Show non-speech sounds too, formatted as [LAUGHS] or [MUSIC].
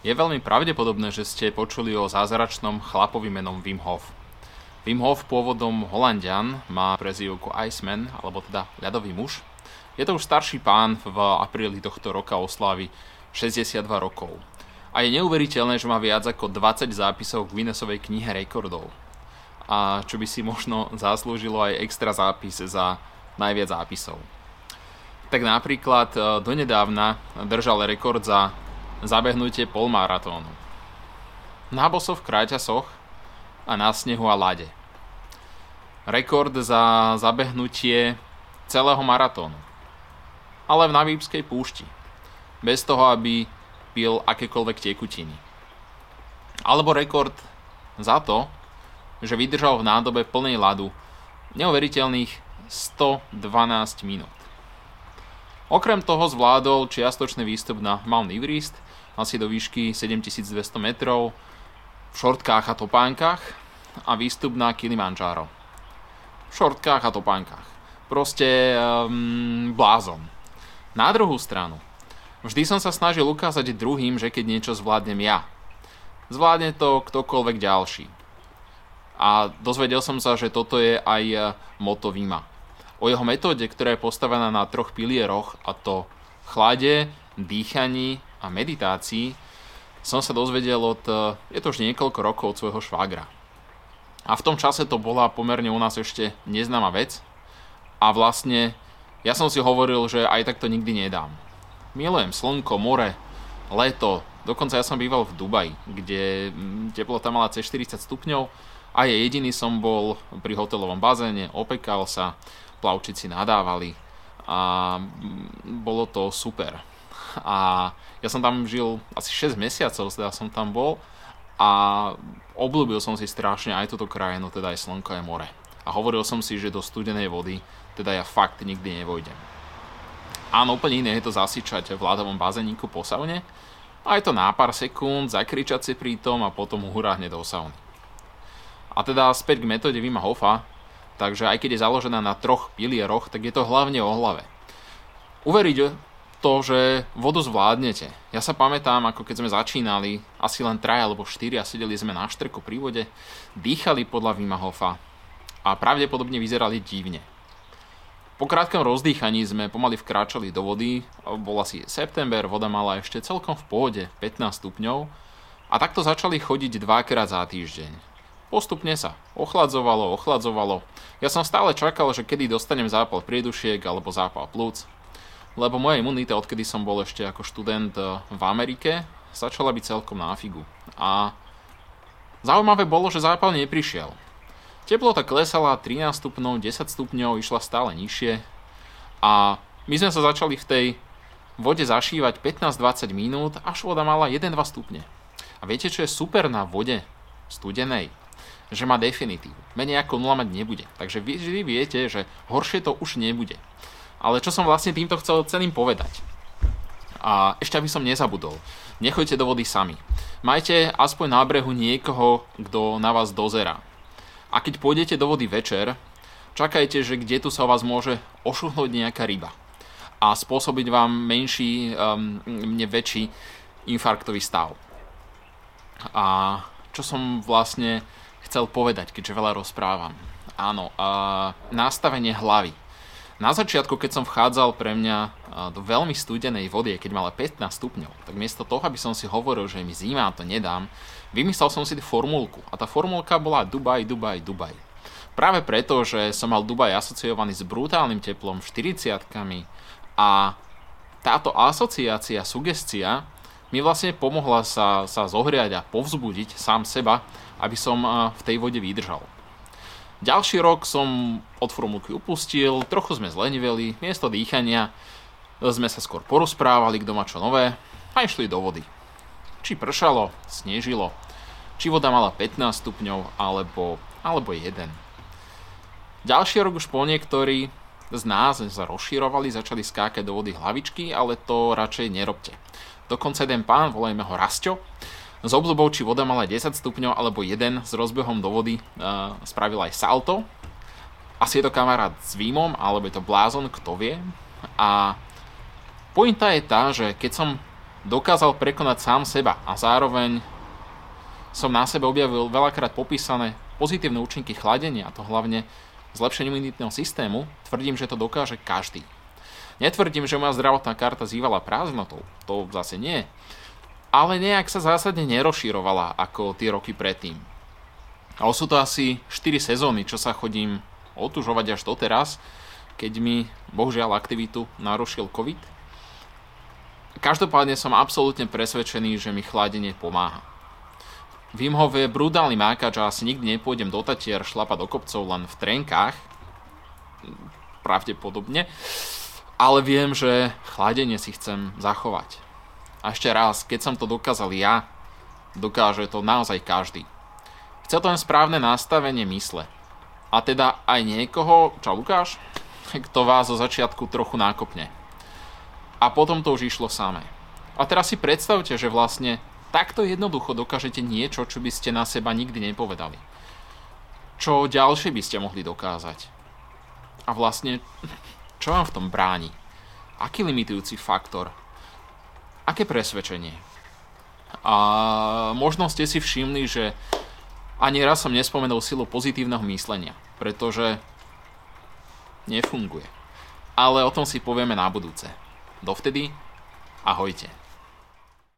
Je veľmi pravdepodobné, že ste počuli o zázračnom chlapovi menom Wim Hof. Wim Hof pôvodom Holandian má prezývku Iceman, alebo teda ľadový muž. Je to už starší pán, v apríli tohto roka oslávi 62 rokov. A je neuveriteľné, že má viac ako 20 zápisov k Guinnessovej knihe rekordov. A čo by si možno zaslúžilo aj extra zápis za najviac zápisov. Tak napríklad e, donedávna držal rekord za zabehnutie polmaratónu. Na bosoch, kráťasoch a na snehu a lade. Rekord za zabehnutie celého maratónu. Ale v Namíbskej púšti. Bez toho, aby pil akékoľvek tekutiny. Alebo rekord za to, že vydržal v nádobe plnej ľadu neuveriteľných 112 minút. Okrem toho zvládol čiastočný výstup na Mount Everest – asi do výšky 7200 metrov, v šortkách a topánkach a výstup na Kilimanjaro. V šortkách a topánkach. Proste um, blázon. Na druhú stranu, vždy som sa snažil ukázať druhým, že keď niečo zvládnem ja, zvládne to ktokoľvek ďalší. A dozvedel som sa, že toto je aj e, moto Vima. O jeho metóde, ktorá je postavená na troch pilieroch, a to chlade, dýchaní a meditácii som sa dozvedel od, e, je to už niekoľko rokov od svojho švágra. A v tom čase to bola pomerne u nás ešte neznáma vec a vlastne ja som si hovoril, že aj tak to nikdy nedám. Milujem slnko, more, leto, dokonca ja som býval v Dubaji, kde mm, teplota mala cez 40 stupňov a je jediný som bol pri hotelovom bazéne, opekal sa, plavčici nadávali a mm, bolo to super. A ja som tam žil asi 6 mesiacov, teda som tam bol a obľúbil som si strašne aj túto krajinu, teda aj slnko, aj more. A hovoril som si, že do studenej vody teda ja fakt nikdy nevojdem. Áno, úplne iné je to zasičať v ľadovom bazéniku po saune, a je to na pár sekúnd, zakričať si pri tom a potom uhráhne do sauny. A teda späť k metóde Vima Hofa, takže aj keď je založená na troch pilieroch, tak je to hlavne o hlave. Uveriť to, že vodu zvládnete. Ja sa pamätám, ako keď sme začínali, asi len traja alebo štyri a sedeli sme na štrku pri vode, dýchali podľa Wima Hofa a pravdepodobne vyzerali divne. Po krátkom rozdýchaní sme pomaly vkráčali do vody, bol asi september, voda mala ešte celkom v pohode 15 stupňov a takto začali chodiť dvakrát za týždeň. Postupne sa ochladzovalo, ochladzovalo. Ja som stále čakal, že kedy dostanem zápal priedušiek alebo zápal plúc, lebo moja imunita, odkedy som bol ešte ako študent eh, v Amerike, začala byť celkom na figu. A zaujímavé bolo, že zápal neprišiel. Teplota klesala 13 stupňov, 10 stupňov, išla stále nižšie a my sme sa začali v tej vode zašívať 15-20 minút, až voda mala 1-2 stupne. A viete, čo je super na vode studenej? Že má definitív. Menej ako 0 mať nebude. Takže vy vždy viete, že horšie to už nebude. Ale čo som vlastne týmto chcel celým povedať? A ešte aby som nezabudol, nechoďte do vody sami. Majte aspoň na brehu niekoho, kto na vás dozera. A keď pôjdete do vody večer, čakajte, že kde tu sa vás môže ošuhnúť nejaká ryba a spôsobiť vám menší, um, väčší infarktový stav. A čo som vlastne chcel povedať, keďže veľa rozprávam. Áno, uh, nastavenie hlavy. Na začiatku, keď som vchádzal pre mňa do veľmi studenej vody, keď mala 15 stupňov, tak miesto toho, aby som si hovoril, že mi zima to nedám, vymyslel som si formulku. A tá formulka bola Dubaj, Dubaj, Dubaj. Práve preto, že som mal Dubaj asociovaný s brutálnym teplom, 40 a táto asociácia, sugestia mi vlastne pomohla sa, sa zohriať a povzbudiť sám seba, aby som v tej vode vydržal. Ďalší rok som od formulky upustil, trochu sme zleniveli, miesto dýchania sme sa skôr porozprávali, kto má čo nové a išli do vody. Či pršalo, snežilo, či voda mala 15 stupňov alebo, alebo 1. Ďalší rok už po niektorí z nás sa rozširovali, začali skákať do vody hlavičky, ale to radšej nerobte. Dokonca jeden pán, volajme ho Rastio, s obľubou, či voda mala 10 stupňov alebo 1 s rozbehom do vody uh, spravil aj salto. Asi je to kamarát s Vímom, alebo je to blázon, kto vie. A pointa je tá, že keď som dokázal prekonať sám seba a zároveň som na sebe objavil veľakrát popísané pozitívne účinky chladenia, a to hlavne zlepšenie imunitného systému, tvrdím, že to dokáže každý. Netvrdím, že moja zdravotná karta zývala prázdnotou, to zase nie. Ale nejak sa zásadne nerozširovala ako tie roky predtým. A sú to asi 4 sezóny, čo sa chodím otužovať až doteraz, keď mi bohužiaľ aktivitu narušil COVID. Každopádne som absolútne presvedčený, že mi chladenie pomáha. Wim Hof je brutálny mákač a asi nikdy nepôjdem do Tatier šlapať do kopcov len v trenkách. Pravdepodobne. Ale viem, že chladenie si chcem zachovať. A ešte raz, keď som to dokázal ja, dokáže to naozaj každý. Chce to len správne nastavenie mysle. A teda aj niekoho, čo Lukáš, [LAUGHS] kto vás zo začiatku trochu nákopne. A potom to už išlo samé. A teraz si predstavte, že vlastne Takto jednoducho dokážete niečo, čo by ste na seba nikdy nepovedali. Čo ďalšie by ste mohli dokázať. A vlastne, čo vám v tom bráni? Aký limitujúci faktor? Aké presvedčenie? A možno ste si všimli, že ani raz som nespomenul silu pozitívneho myslenia, pretože nefunguje. Ale o tom si povieme na budúce. Dovtedy, ahojte.